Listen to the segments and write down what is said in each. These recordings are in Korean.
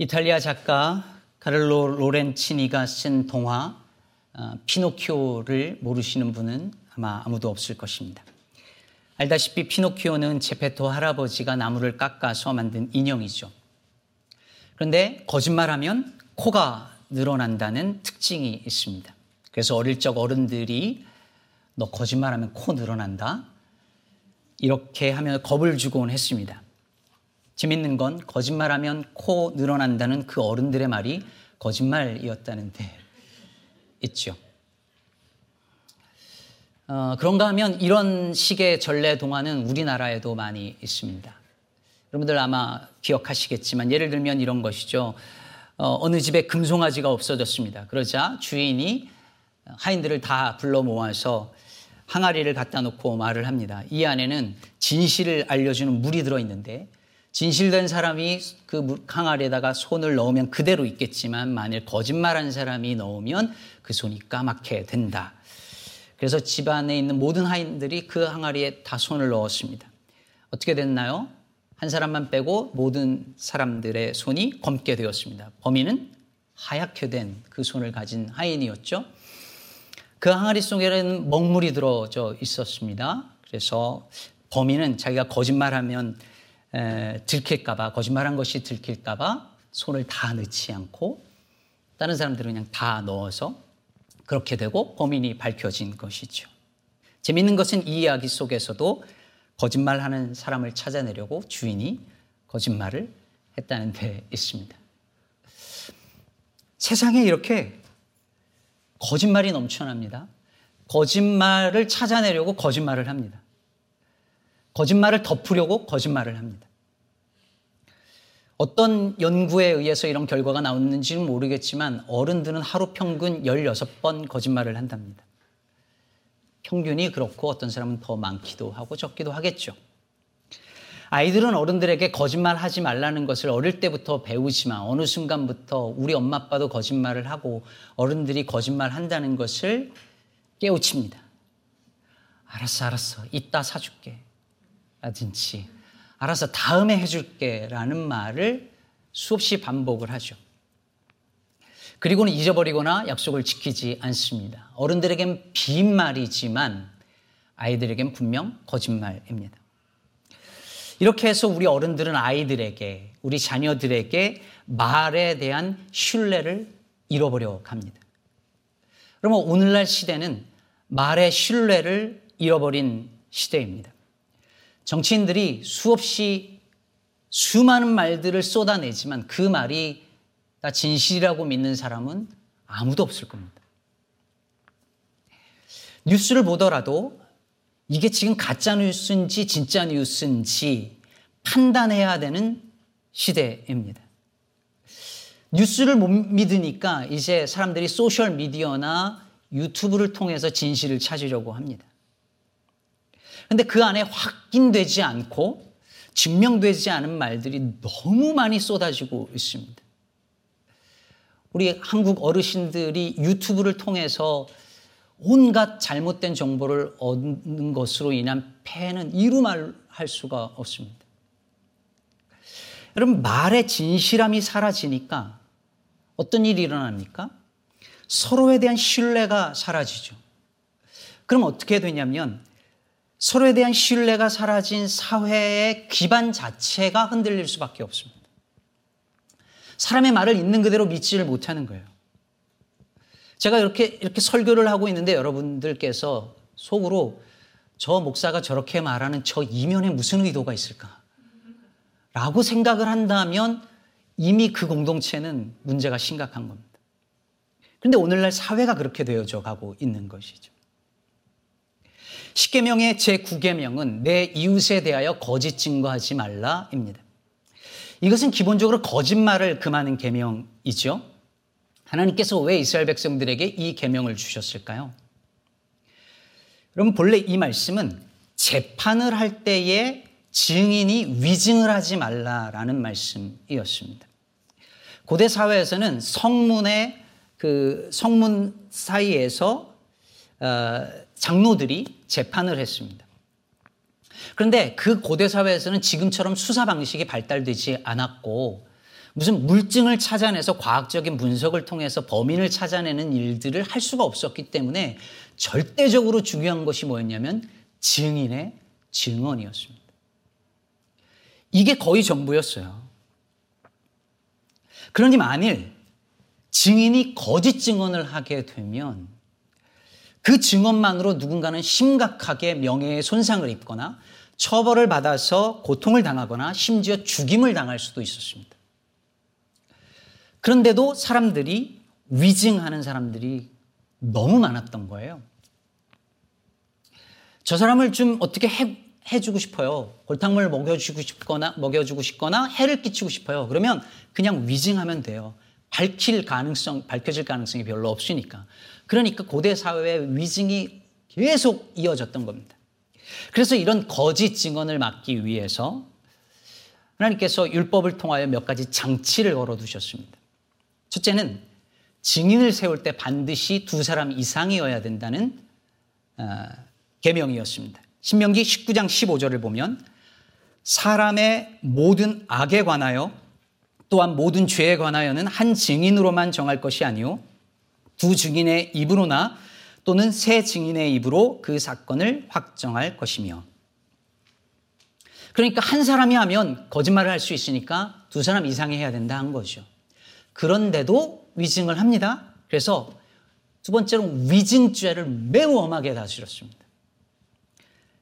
이탈리아 작가 카를로 로렌치니가 쓴 동화 어, 피노키오를 모르시는 분은 아마 아무도 없을 것입니다. 알다시피 피노키오는 제페토 할아버지가 나무를 깎아서 만든 인형이죠. 그런데 거짓말하면 코가 늘어난다는 특징이 있습니다. 그래서 어릴 적 어른들이 너 거짓말하면 코 늘어난다. 이렇게 하면 겁을 주곤 했습니다. 재밌는 건 거짓말하면 코 늘어난다는 그 어른들의 말이 거짓말이었다는데 있죠. 어, 그런가 하면 이런 식의 전래 동화는 우리나라에도 많이 있습니다. 여러분들 아마 기억하시겠지만 예를 들면 이런 것이죠. 어, 느 집에 금송아지가 없어졌습니다. 그러자 주인이 하인들을 다 불러 모아서 항아리를 갖다 놓고 말을 합니다. 이 안에는 진실을 알려주는 물이 들어있는데 진실된 사람이 그 항아리에다가 손을 넣으면 그대로 있겠지만 만일 거짓말한 사람이 넣으면 그 손이 까맣게 된다. 그래서 집안에 있는 모든 하인들이 그 항아리에 다 손을 넣었습니다. 어떻게 됐나요? 한 사람만 빼고 모든 사람들의 손이 검게 되었습니다. 범인은 하얗게 된 그 손을 가진 하인이었죠. 그 항아리 속에는 먹물이 들어져 있었습니다. 그래서 범인은 자기가 거짓말하면 들킬까봐 거짓말한 것이 들킬까봐 손을 다 넣지 않고 다른 사람들은 그냥 다 넣어서 그렇게 되고 범인이 밝혀진 것이죠. 재밌는 것은 이 이야기 속에서도 거짓말하는 사람을 찾아내려고 주인이 거짓말을 했다는 데 있습니다. 세상에 이렇게 거짓말이 넘쳐납니다. 거짓말을 찾아내려고 거짓말을 합니다. 거짓말을 덮으려고 거짓말을 합니다. 어떤 연구에 의해서 이런 결과가 나왔는지는 모르겠지만 어른들은 하루 평균 16번 거짓말을 한답니다. 평균이 그렇고 어떤 사람은 더 많기도 하고 적기도 하겠죠. 아이들은 어른들에게 거짓말 하지 말라는 것을 어릴 때부터 배우지만 어느 순간부터 우리 엄마 아빠도 거짓말을 하고 어른들이 거짓말 한다는 것을 깨우칩니다. 알았어, 알았어. 이따 사줄게. 라든지 알아서 다음에 해줄게 라는 말을 수없이 반복을 하죠. 그리고는 잊어버리거나 약속을 지키지 않습니다. 어른들에겐 빈말이지만 아이들에겐 분명 거짓말입니다. 이렇게 해서 우리 어른들은 아이들에게, 우리 자녀들에게 말에 대한 신뢰를 잃어버려 갑니다. 그러면 오늘날 시대는 말의 신뢰를 잃어버린 시대입니다. 정치인들이 수없이 수많은 말들을 쏟아내지만 그 말이 다 진실이라고 믿는 사람은 아무도 없을 겁니다. 뉴스를 보더라도 이게 지금 가짜 뉴스인지 진짜 뉴스인지 판단해야 되는 시대입니다. 뉴스를 못 믿으니까 이제 사람들이 소셜 미디어나 유튜브를 통해서 진실을 찾으려고 합니다. 근데 그 안에 확인되지 않고 증명되지 않은 말들이 너무 많이 쏟아지고 있습니다. 우리 한국 어르신들이 유튜브를 통해서 온갖 잘못된 정보를 얻는 것으로 인한 폐해는 이루 말할 수가 없습니다. 여러분, 말의 진실함이 사라지니까 어떤 일이 일어납니까? 서로에 대한 신뢰가 사라지죠. 그럼 어떻게 되냐면 서로에 대한 신뢰가 사라진 사회의 기반 자체가 흔들릴 수밖에 없습니다. 사람의 말을 있는 그대로 믿지를 못하는 거예요. 제가 이렇게, 이렇게 설교를 하고 있는데 여러분들께서 속으로 저 목사가 저렇게 말하는 저 이면에 무슨 의도가 있을까? 라고 생각을 한다면 이미 그 공동체는 문제가 심각한 겁니다. 그런데 오늘날 사회가 그렇게 되어져 가고 있는 것이죠. 십계명의 제9계명은 내 이웃에 대하여 거짓 증거하지 말라입니다. 이것은 기본적으로 거짓말을 금하는 계명이죠. 하나님께서 왜 이스라엘 백성들에게 이 계명을 주셨을까요? 여러분 본래 이 말씀은 재판을 할 때에 증인이 위증을 하지 말라라는 말씀이었습니다. 고대 사회에서는 성문의 그 성문 사이에서 어, 장로들이 재판을 했습니다. 그런데 그 고대 사회에서는 지금처럼 수사 방식이 발달되지 않았고 무슨 물증을 찾아내서 과학적인 분석을 통해서 범인을 찾아내는 일들을 할 수가 없었기 때문에 절대적으로 중요한 것이 뭐였냐면 증인의 증언이었습니다. 이게 거의 전부였어요. 그러니 만일 증인이 거짓 증언을 하게 되면 그 증언만으로 누군가는 심각하게 명예의 손상을 입거나 처벌을 받아서 고통을 당하거나 심지어 죽임을 당할 수도 있었습니다. 그런데도 사람들이 위증하는 사람들이 너무 많았던 거예요. 저 사람을 좀 어떻게 해, 해주고 싶어요. 골탕물 먹여주고 싶거나, 먹여주고 싶거나, 해를 끼치고 싶어요. 그러면 그냥 위증하면 돼요. 밝힐 가능성, 밝혀질 가능성이 별로 없으니까. 그러니까 고대 사회의 위증이 계속 이어졌던 겁니다. 그래서 이런 거짓 증언을 막기 위해서 하나님께서 율법을 통하여 몇 가지 장치를 걸어 두셨습니다. 첫째는 증인을 세울 때 반드시 두 사람 이상이어야 된다는 어, 계명이었습니다. 신명기 19장 15절을 보면 사람의 모든 악에 관하여 또한 모든 죄에 관하여는 한 증인으로만 정할 것이 아니요 두 증인의 입으로나 또는 세 증인의 입으로 그 사건을 확정할 것이며 그러니까 한 사람이 하면 거짓말을 할 수 있으니까 두 사람 이상이 해야 된다 한 거죠. 그런데도 위증을 합니다. 그래서 두 번째로 위증죄를 매우 엄하게 다스렸습니다.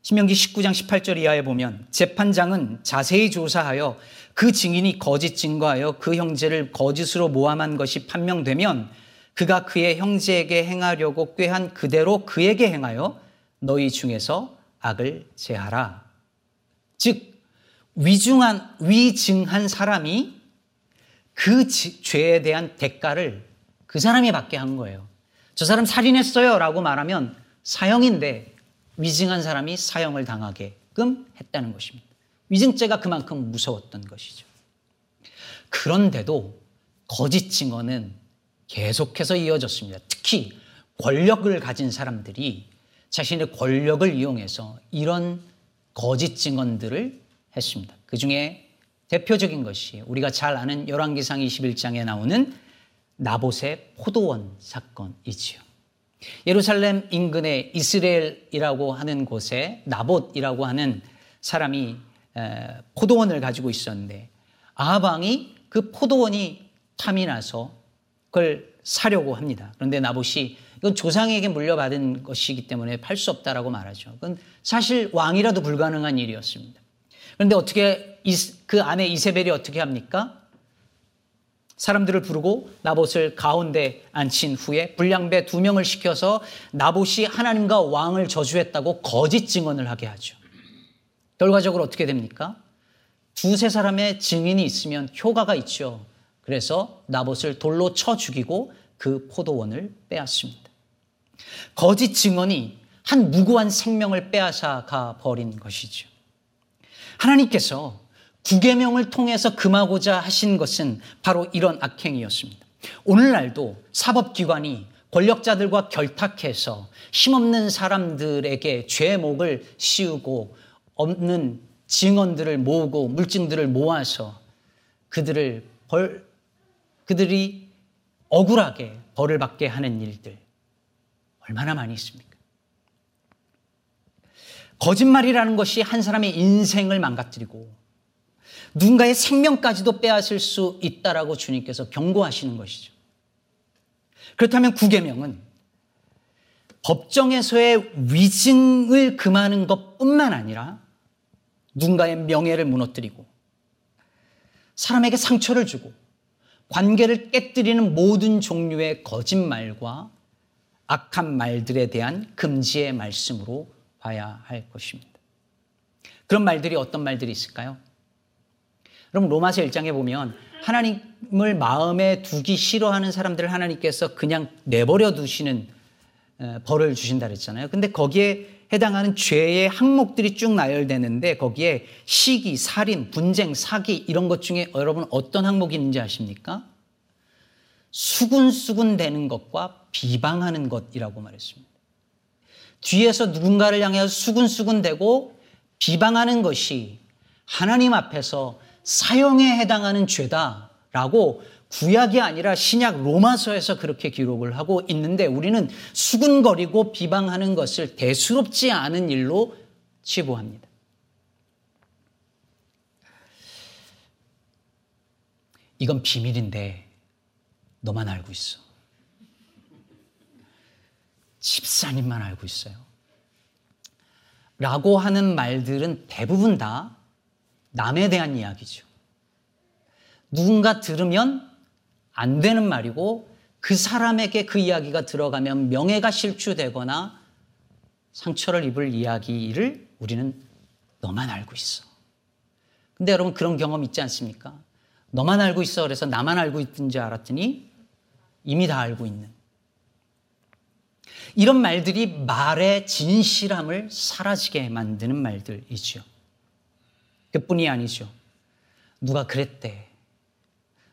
신명기 19장 18절 이하에 보면 재판장은 자세히 조사하여 그 증인이 거짓 증거하여 그 형제를 거짓으로 모함한 것이 판명되면 그가 그의 형제에게 행하려고 꾀한 그대로 그에게 행하여 너희 중에서 악을 제하라. 즉 위중한 위증한 사람이 그 죄에 대한 대가를 그 사람이 받게 한 거예요. 저 사람 살인했어요라고 말하면 사형인데 위증한 사람이 사형을 당하게끔 했다는 것입니다. 위증죄가 그만큼 무서웠던 것이죠. 그런데도 거짓 증언은 계속해서 이어졌습니다. 특히 권력을 가진 사람들이 자신의 권력을 이용해서 이런 거짓 증언들을 했습니다. 그 중에 대표적인 것이 우리가 잘 아는 열왕기상 21장에 나오는 나봇의 포도원 사건이지요. 예루살렘 인근의 이스라엘이라고 하는 곳에 나봇이라고 하는 사람이 포도원을 가지고 있었는데 아방이 그 포도원이 탐이 나서 그걸 사려고 합니다. 그런데 나봇이 이건 조상에게 물려받은 것이기 때문에 팔 수 없다라고 말하죠. 그건 사실 왕이라도 불가능한 일이었습니다. 그런데 어떻게 그 아내 이세벨이 어떻게 합니까? 사람들을 부르고 나봇을 가운데 앉힌 후에 불량배 두 명을 시켜서 나봇이 하나님과 왕을 저주했다고 거짓 증언을 하게 하죠. 결과적으로 어떻게 됩니까? 두세 사람의 증인이 있으면 효과가 있죠. 그래서 나봇을 돌로 쳐 죽이고 그 포도원을 빼앗습니다. 거짓 증언이 한 무고한 생명을 빼앗아 가 버린 것이죠. 하나님께서 구계명을 통해서 금하고자 하신 것은 바로 이런 악행이었습니다. 오늘날도 사법기관이 권력자들과 결탁해서 힘없는 사람들에게 죄목을 씌우고 없는 증언들을 모으고 물증들을 모아서 그들을 벌, 그들이 억울하게 벌을 받게 하는 일들 얼마나 많이 있습니까? 거짓말이라는 것이 한 사람의 인생을 망가뜨리고 누군가의 생명까지도 빼앗을 수 있다라고 주님께서 경고하시는 것이죠. 그렇다면 구계명은 법정에서의 위증을 금하는 것뿐만 아니라 누군가의 명예를 무너뜨리고 사람에게 상처를 주고 관계를 깨뜨리는 모든 종류의 거짓말과 악한 말들에 대한 금지의 말씀으로 봐야 할 것입니다. 그런 말들이 어떤 말들이 있을까요? 그럼 로마서 1장에 보면 하나님을 마음에 두기 싫어하는 사람들을 하나님께서 그냥 내버려 두시는 어, 벌을 주신다 그랬잖아요. 근데 거기에 해당하는 죄의 항목들이 쭉 나열되는데 거기에 시기, 살인, 분쟁, 사기 이런 것 중에 여러분 어떤 항목이 있는지 아십니까? 수군수군 되는 것과 비방하는 것이라고 말했습니다. 뒤에서 누군가를 향해서 수군수군 되고 비방하는 것이 하나님 앞에서 사형에 해당하는 죄다라고 라고 구약이 아니라 신약 로마서에서 그렇게 기록을 하고 있는데 우리는 수군거리고 비방하는 것을 대수롭지 않은 일로 치부합니다. 이건 비밀인데 너만 알고 있어. 집사님만 알고 있어요. 라고 하는 말들은 대부분 다 남에 대한 이야기죠. 누군가 들으면 안 되는 말이고 그 사람에게 그 이야기가 들어가면 명예가 실추되거나 상처를 입을 이야기를 우리는 너만 알고 있어. 근데 여러분 그런 경험 있지 않습니까? 너만 알고 있어. 그래서 나만 알고 있던 줄 알았더니 이미 다 알고 있는. 이런 말들이 말의 진실함을 사라지게 만드는 말들이죠. 그뿐이 아니죠. 누가 그랬대.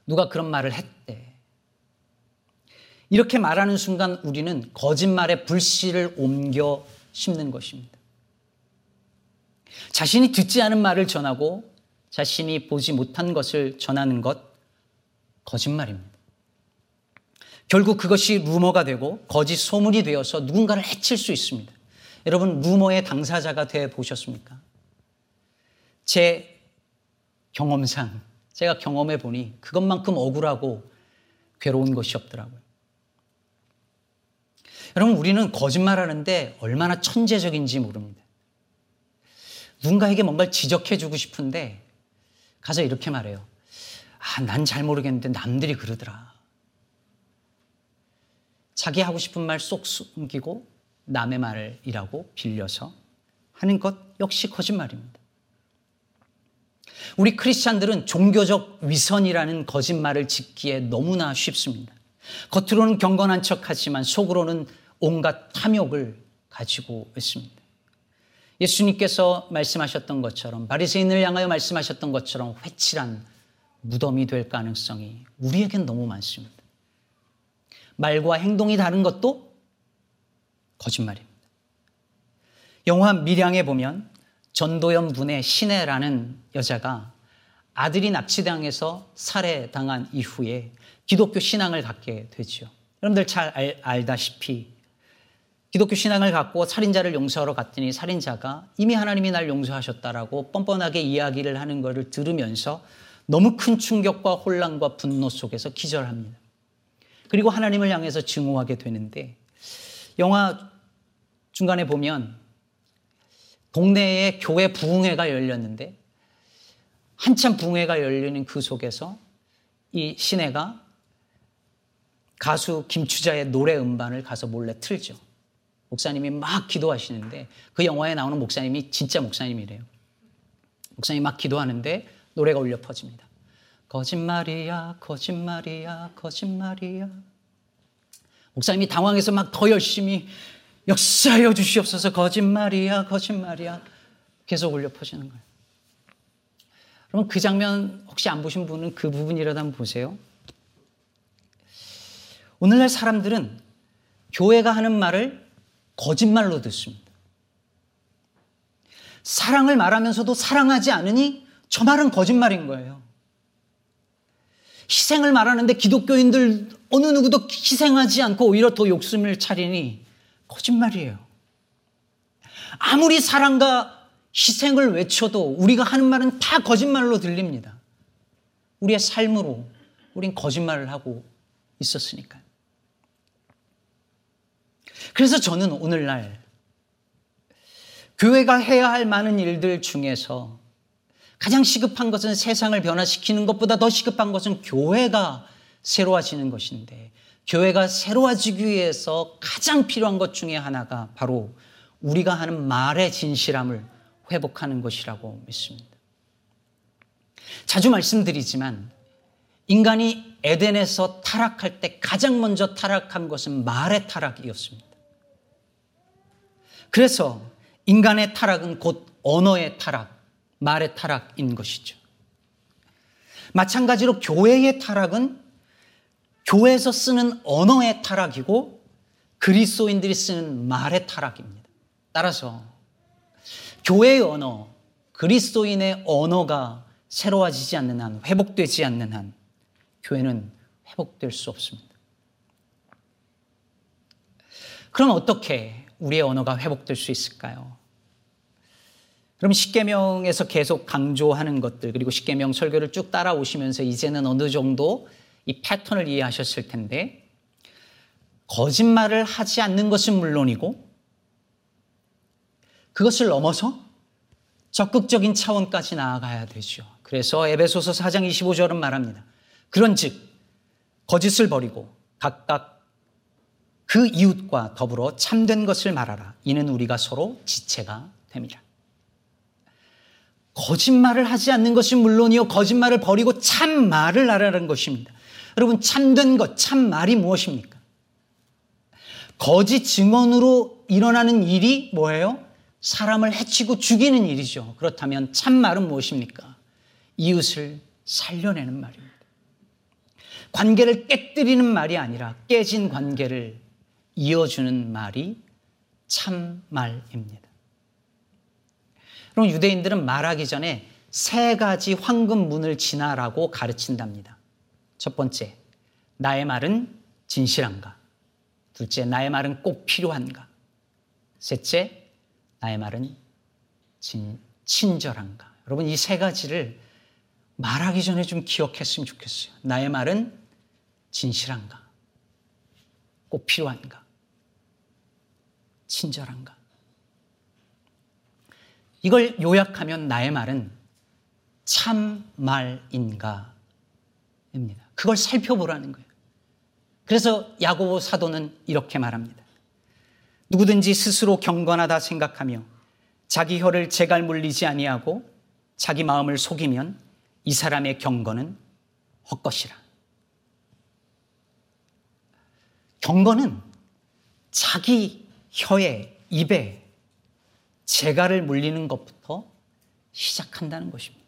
누가 그런 말을 했대. 이렇게 말하는 순간 우리는 거짓말의 불씨를 옮겨 심는 것입니다. 자신이 듣지 않은 말을 전하고 자신이 보지 못한 것을 전하는 것 거짓말입니다. 결국 그것이 루머가 되고 거짓 소문이 되어서 누군가를 해칠 수 있습니다. 여러분 루머의 당사자가 돼 보셨습니까? 제 경험상 제가 경험해 보니 그것만큼 억울하고 괴로운 것이 없더라고요. 여러분, 우리는 거짓말 하는데 얼마나 천재적인지 모릅니다. 누군가에게 뭔가를 지적해 주고 싶은데 가서 이렇게 말해요. 아, 난 잘 모르겠는데 남들이 그러더라. 자기 하고 싶은 말 쏙 숨기고 남의 말이라고 빌려서 하는 것 역시 거짓말입니다. 우리 크리스찬들은 종교적 위선이라는 거짓말을 짓기에 너무나 쉽습니다. 겉으로는 경건한 척 하지만 속으로는 온갖 탐욕을 가지고 있습니다. 예수님께서 말씀하셨던 것처럼 바리새인을 향하여 말씀하셨던 것처럼 회칠한 무덤이 될 가능성이 우리에겐 너무 많습니다. 말과 행동이 다른 것도 거짓말입니다. 영화 밀양에 보면 전도연 분의 신혜라는 여자가 아들이 납치당해서 살해당한 이후에 기독교 신앙을 갖게 되죠. 여러분들 잘 알, 알다시피 기독교 신앙을 갖고 살인자를 용서하러 갔더니 살인자가 이미 하나님이 날 용서하셨다라고 뻔뻔하게 이야기를 하는 것을 들으면서 너무 큰 충격과 혼란과 분노 속에서 기절합니다. 그리고 하나님을 향해서 증오하게 되는데 영화 중간에 보면 동네에 교회 부흥회가 열렸는데 한참 부흥회가 열리는 그 속에서 이 시내가 가수 김추자의 노래 음반을 가서 몰래 틀죠. 목사님이 막 기도하시는데 그 영화에 나오는 목사님이 진짜 목사님이래요. 목사님이 막 기도하는데 노래가 울려 퍼집니다. 거짓말이야, 거짓말이야, 거짓말이야. 목사님이 당황해서 막 더 열심히 역사하여 주시옵소서 거짓말이야 거짓말이야 계속 울려 퍼지는 거예요. 그럼 그 장면 혹시 안 보신 분은 그 부분이라도 한번 보세요. 오늘날 사람들은 교회가 하는 말을 거짓말로 듣습니다. 사랑을 말하면서도 사랑하지 않으니 저 말은 거짓말인 거예요. 희생을 말하는데 기독교인들 어느 누구도 희생하지 않고 오히려 더 욕심을 차리니 거짓말이에요. 아무리 사랑과 희생을 외쳐도 우리가 하는 말은 다 거짓말로 들립니다. 우리의 삶으로 우린 거짓말을 하고 있었으니까요. 그래서 저는 오늘날 교회가 해야 할 많은 일들 중에서 가장 시급한 것은 세상을 변화시키는 것보다 더 시급한 것은 교회가 새로워지는 것인데 교회가 새로워지기 위해서 가장 필요한 것 중에 하나가 바로 우리가 하는 말의 진실함을 회복하는 것이라고 믿습니다. 자주 말씀드리지만 인간이 에덴에서 타락할 때 가장 먼저 타락한 것은 말의 타락이었습니다. 그래서 인간의 타락은 곧 언어의 타락, 말의 타락인 것이죠. 마찬가지로 교회의 타락은 교회에서 쓰는 언어의 타락이고 그리스도인들이 쓰는 말의 타락입니다. 따라서 교회의 언어, 그리스도인의 언어가 새로워지지 않는 한, 회복되지 않는 한, 교회는 회복될 수 없습니다. 그럼 어떻게 우리의 언어가 회복될 수 있을까요? 그럼 십계명에서 계속 강조하는 것들 그리고 십계명 설교를 쭉 따라오시면서 이제는 어느 정도 이 패턴을 이해하셨을 텐데 거짓말을 하지 않는 것은 물론이고 그것을 넘어서 적극적인 차원까지 나아가야 되죠. 그래서 에베소서 4장 25절은 말합니다. 그런즉 거짓을 버리고 각각 그 이웃과 더불어 참된 것을 말하라. 이는 우리가 서로 지체가 됩니다. 거짓말을 하지 않는 것이 물론이요 거짓말을 버리고 참말을 하라는 것입니다. 여러분 참된 것, 참 말이 무엇입니까? 거짓 증언으로 일어나는 일이 뭐예요? 사람을 해치고 죽이는 일이죠. 그렇다면 참 말은 무엇입니까? 이웃을 살려내는 말입니다. 관계를 깨뜨리는 말이 아니라 깨진 관계를 이어주는 말이 참 말입니다. 그럼 유대인들은 말하기 전에 세 가지 황금 문을 지나라고 가르친답니다. 첫 번째, 나의 말은 진실한가? 둘째, 나의 말은 꼭 필요한가? 셋째, 나의 말은 진, 친절한가? 여러분, 이 세 가지를 말하기 전에 좀 기억했으면 좋겠어요. 나의 말은 진실한가? 꼭 필요한가? 친절한가? 이걸 요약하면 나의 말은 참말인가? 입니다. 그걸 살펴보라는 거예요. 그래서 야고보 사도는 이렇게 말합니다. 누구든지 스스로 경건하다 생각하며 자기 혀를 제갈 물리지 아니하고 자기 마음을 속이면 이 사람의 경건은 헛것이라. 경건은 자기 혀에 입에 재갈을 물리는 것부터 시작한다는 것입니다.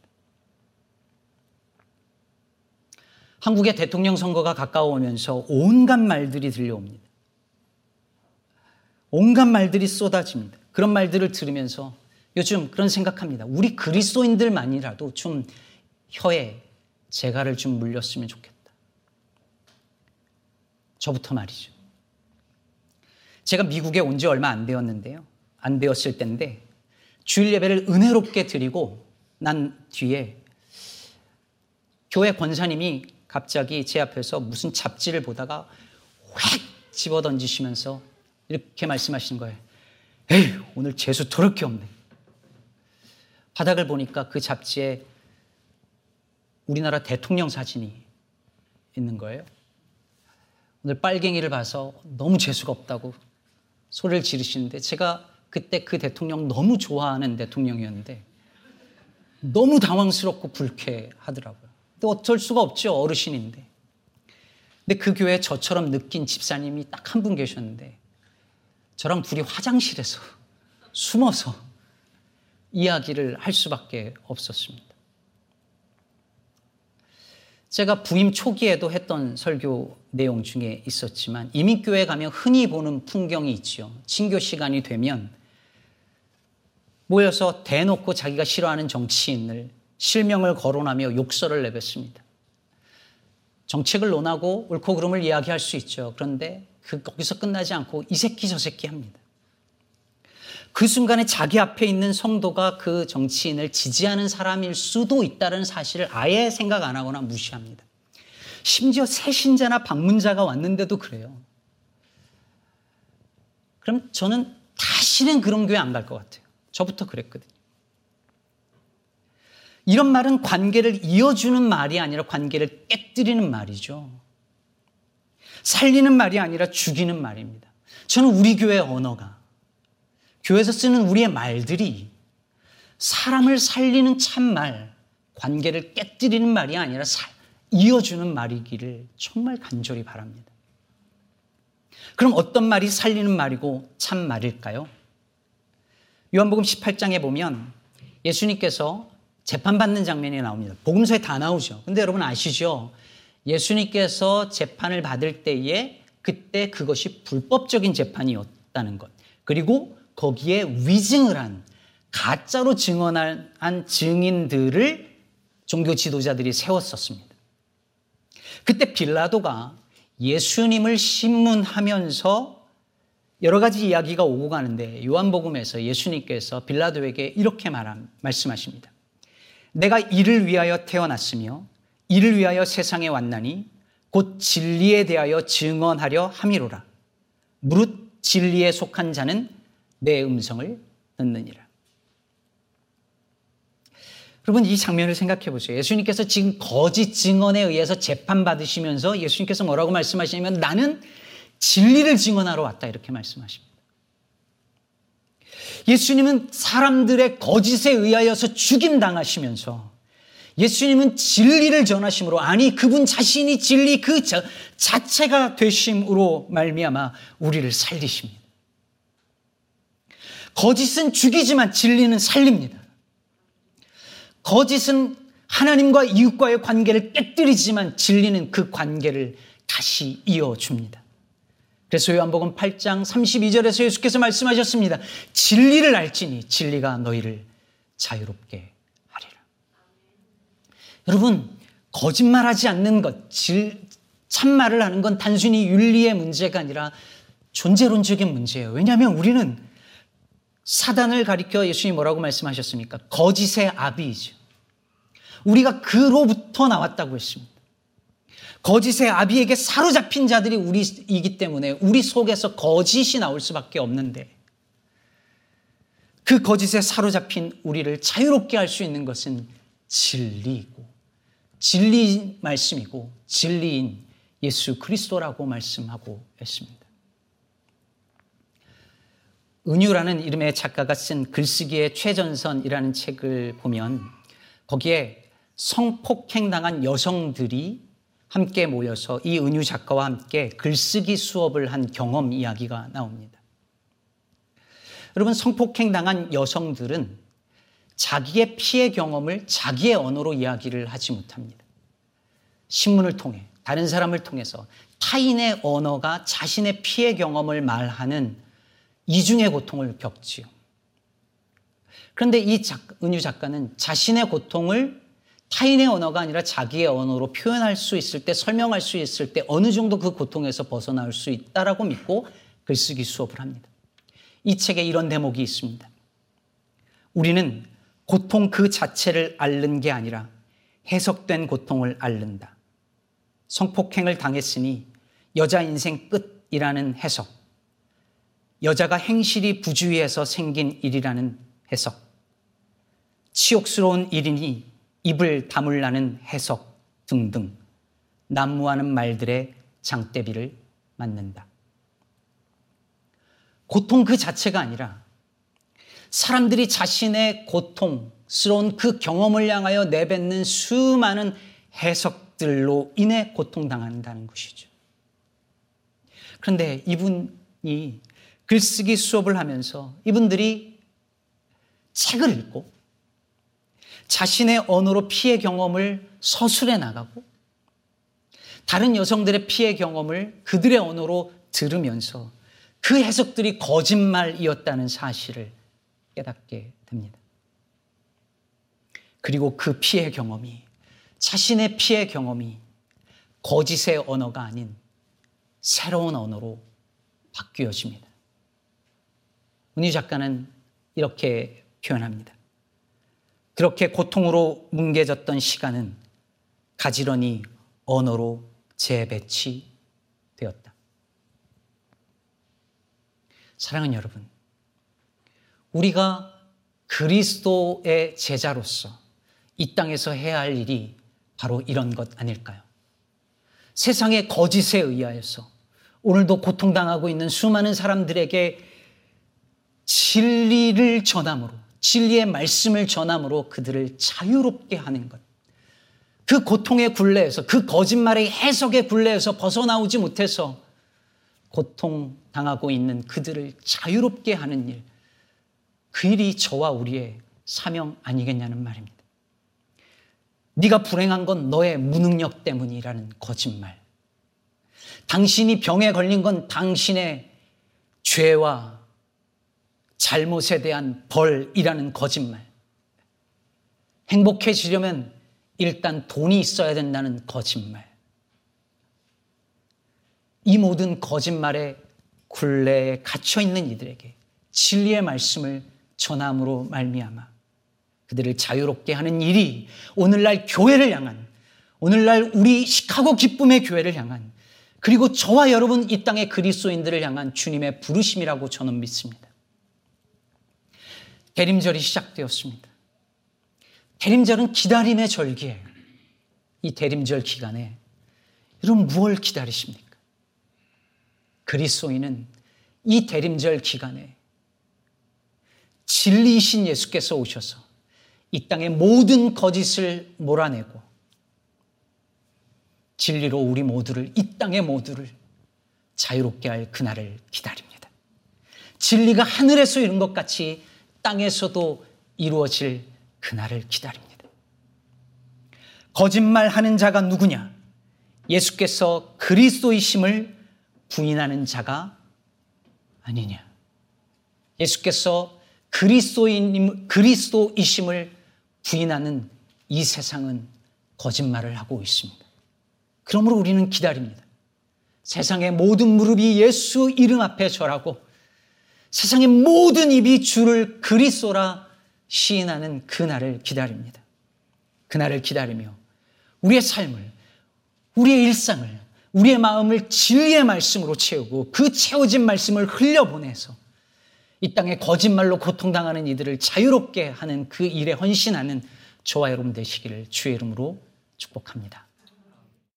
한국의 대통령 선거가 가까워오면서 온갖 말들이 들려옵니다. 온갖 말들이 쏟아집니다. 그런 말들을 들으면서 요즘 그런 생각합니다. 우리 그리스도인들만이라도 좀 혀에 재갈을 좀 물렸으면 좋겠다. 저부터 말이죠. 제가 미국에 온 지 얼마 안 되었는데요. 안 되었을 때인데 주일 예배를 은혜롭게 드리고 난 뒤에 교회 권사님이 갑자기 제 앞에서 무슨 잡지를 보다가 획 집어 던지시면서 이렇게 말씀하시는 거예요. 에이, 오늘 재수 더럽게 없네. 바닥을 보니까 그 잡지에 우리나라 대통령 사진이 있는 거예요. 오늘 빨갱이를 봐서 너무 재수가 없다고 소리를 지르시는데 제가 그때 그 대통령 너무 좋아하는 대통령이었는데 너무 당황스럽고 불쾌하더라고요. 어쩔 수가 없죠. 어르신인데. 근데 그 교회에 저처럼 느낀 집사님이 딱 한 분 계셨는데 저랑 둘이 화장실에서 숨어서 이야기를 할 수밖에 없었습니다. 제가 부임 초기에도 했던 설교 내용 중에 있었지만 이민교회 가면 흔히 보는 풍경이 있죠. 친교 시간이 되면 모여서 대놓고 자기가 싫어하는 정치인을 실명을 거론하며 욕설을 내뱉습니다. 정책을 논하고 옳고 그름을 이야기할 수 있죠. 그런데 그 거기서 끝나지 않고 이 새끼 저 새끼 합니다. 그 순간에 자기 앞에 있는 성도가 그 정치인을 지지하는 사람일 수도 있다는 사실을 아예 생각 안 하거나 무시합니다. 심지어 새신자나 방문자가 왔는데도 그래요. 그럼 저는 다시는 그런 교회 안 갈 것 같아요. 저부터 그랬거든요. 이런 말은 관계를 이어주는 말이 아니라 관계를 깨뜨리는 말이죠. 살리는 말이 아니라 죽이는 말입니다. 저는 우리 교회 언어가 교회에서 쓰는 우리의 말들이 사람을 살리는 참말, 관계를 깨뜨리는 말이 아니라 이어주는 말이기를 정말 간절히 바랍니다. 그럼 어떤 말이 살리는 말이고 참 말일까요? 요한복음 18장에 보면 예수님께서 재판받는 장면이 나옵니다. 복음서에 다 나오죠. 근데 여러분 아시죠? 예수님께서 재판을 받을 때에 그때 그것이 불법적인 재판이었다는 것. 그리고 거기에 위증을 한 가짜로 증언한 증인들을 종교 지도자들이 세웠었습니다. 그때 빌라도가 예수님을 신문하면서 여러 가지 이야기가 오고 가는데 요한복음에서 예수님께서 빌라도에게 이렇게 말함, 말씀하십니다. 내가 이를 위하여 태어났으며 이를 위하여 세상에 왔나니 곧 진리에 대하여 증언하려 함이로라. 무릇 진리에 속한 자는 내 음성을 듣느니라. 여러분 이 장면을 생각해 보세요. 예수님께서 지금 거짓 증언에 의해서 재판받으시면서 예수님께서 뭐라고 말씀하시냐면 나는 진리를 증언하러 왔다 이렇게 말씀하십니다. 예수님은 사람들의 거짓에 의하여서 죽임당하시면서 예수님은 진리를 전하심으로 아니 그분 자신이 진리 그 자체가 되심으로 말미암아 우리를 살리십니다. 거짓은 죽이지만 진리는 살립니다. 거짓은 하나님과 이웃과의 관계를 깨뜨리지만 진리는 그 관계를 다시 이어줍니다. 그래서 요한복음 8장 32절에서 예수께서 말씀하셨습니다. 진리를 알지니 진리가 너희를 자유롭게 하리라. 여러분, 거짓말하지 않는 것, 질, 참말을 하는 건 단순히 윤리의 문제가 아니라 존재론적인 문제예요. 왜냐하면 우리는 사단을 가리켜 예수님이 뭐라고 말씀하셨습니까? 거짓의 아비이죠. 우리가 그로부터 나왔다고 했습니다. 거짓의 아비에게 사로잡힌 자들이 우리이기 때문에 우리 속에서 거짓이 나올 수밖에 없는데 그 거짓에 사로잡힌 우리를 자유롭게 할 수 있는 것은 진리이고 진리 말씀이고 진리인 예수 그리스도라고 말씀하고 있습니다. 은유라는 이름의 작가가 쓴 글쓰기의 최전선이라는 책을 보면 거기에 성폭행당한 여성들이 함께 모여서 이 은유 작가와 함께 글쓰기 수업을 한 경험 이야기가 나옵니다. 여러분, 성폭행 당한 여성들은 자기의 피해 경험을 자기의 언어로 이야기를 하지 못합니다. 신문을 통해, 다른 사람을 통해서 타인의 언어가 자신의 피해 경험을 말하는 이중의 고통을 겪지요. 그런데 이 작, 은유 작가는 자신의 고통을 타인의 언어가 아니라 자기의 언어로 표현할 수 있을 때, 설명할 수 있을 때 어느 정도 그 고통에서 벗어날 수 있다라고 믿고 글쓰기 수업을 합니다. 이 책에 이런 대목이 있습니다. 우리는 고통 그 자체를 앓는 게 아니라 해석된 고통을 앓는다. 성폭행을 당했으니 여자 인생 끝이라는 해석. 여자가 행실이 부주의해서 생긴 일이라는 해석. 치욕스러운 일이니 입을 다물라는 해석 등등 난무하는 말들의 장대비를 맞는다. 고통 그 자체가 아니라 사람들이 자신의 고통스러운 그 경험을 향하여 내뱉는 수많은 해석들로 인해 고통당한다는 것이죠. 그런데 이분이 글쓰기 수업을 하면서 이분들이 책을 읽고 자신의 언어로 피해 경험을 서술해 나가고 다른 여성들의 피해 경험을 그들의 언어로 들으면서 그 해석들이 거짓말이었다는 사실을 깨닫게 됩니다. 그리고 그 피해 경험이 자신의 피해 경험이 거짓의 언어가 아닌 새로운 언어로 바뀌어집니다. 은희 작가는 이렇게 표현합니다. 그렇게 고통으로 뭉개졌던 시간은 가지런히 언어로 재배치되었다. 사랑하는 여러분, 우리가 그리스도의 제자로서 이 땅에서 해야 할 일이 바로 이런 것 아닐까요? 세상의 거짓에 의하여서 오늘도 고통당하고 있는 수많은 사람들에게 진리를 전함으로 진리의 말씀을 전함으로 그들을 자유롭게 하는 것. 그 고통의 굴레에서, 그 거짓말의 해석의 굴레에서 벗어나오지 못해서 고통 당하고 있는 그들을 자유롭게 하는 일. 그 일이 저와 우리의 사명 아니겠냐는 말입니다. 네가 불행한 건 너의 무능력 때문이라는 거짓말. 당신이 병에 걸린 건 당신의 죄와 잘못에 대한 벌이라는 거짓말. 행복해지려면 일단 돈이 있어야 된다는 거짓말. 이 모든 거짓말의 굴레에 갇혀 있는 이들에게 진리의 말씀을 전함으로 말미암아 그들을 자유롭게 하는 일이 오늘날 교회를 향한 오늘날 우리 시카고 기쁨의 교회를 향한 그리고 저와 여러분 이 땅의 그리스도인들을 향한 주님의 부르심이라고 저는 믿습니다. 대림절이 시작되었습니다. 대림절은 기다림의 절기예요. 이 대림절 기간에 여러분 무엇을 기다리십니까? 그리스도인은 이 대림절 기간에 진리이신 예수께서 오셔서 이 땅의 모든 거짓을 몰아내고 진리로 우리 모두를 이 땅의 모두를 자유롭게 할 그날을 기다립니다. 진리가 하늘에서 이룬 것 같이 땅에서도 이루어질 그날을 기다립니다. 거짓말 하는 자가 누구냐? 예수께서 그리스도이심을 부인하는 자가 아니냐? 예수께서 그리스도인 그리스도이심을 부인하는 이 세상은 거짓말을 하고 있습니다. 그러므로 우리는 기다립니다. 세상의 모든 무릎이 예수 이름 앞에 절하고 세상의 모든 입이 주를 그리스도라 시인하는 그날을 기다립니다. 그날을 기다리며 우리의 삶을, 우리의 일상을, 우리의 마음을 진리의 말씀으로 채우고 그 채워진 말씀을 흘려보내서 이 땅에 거짓말로 고통당하는 이들을 자유롭게 하는 그 일에 헌신하는 저와 여러분 되시기를 주의 이름으로 축복합니다.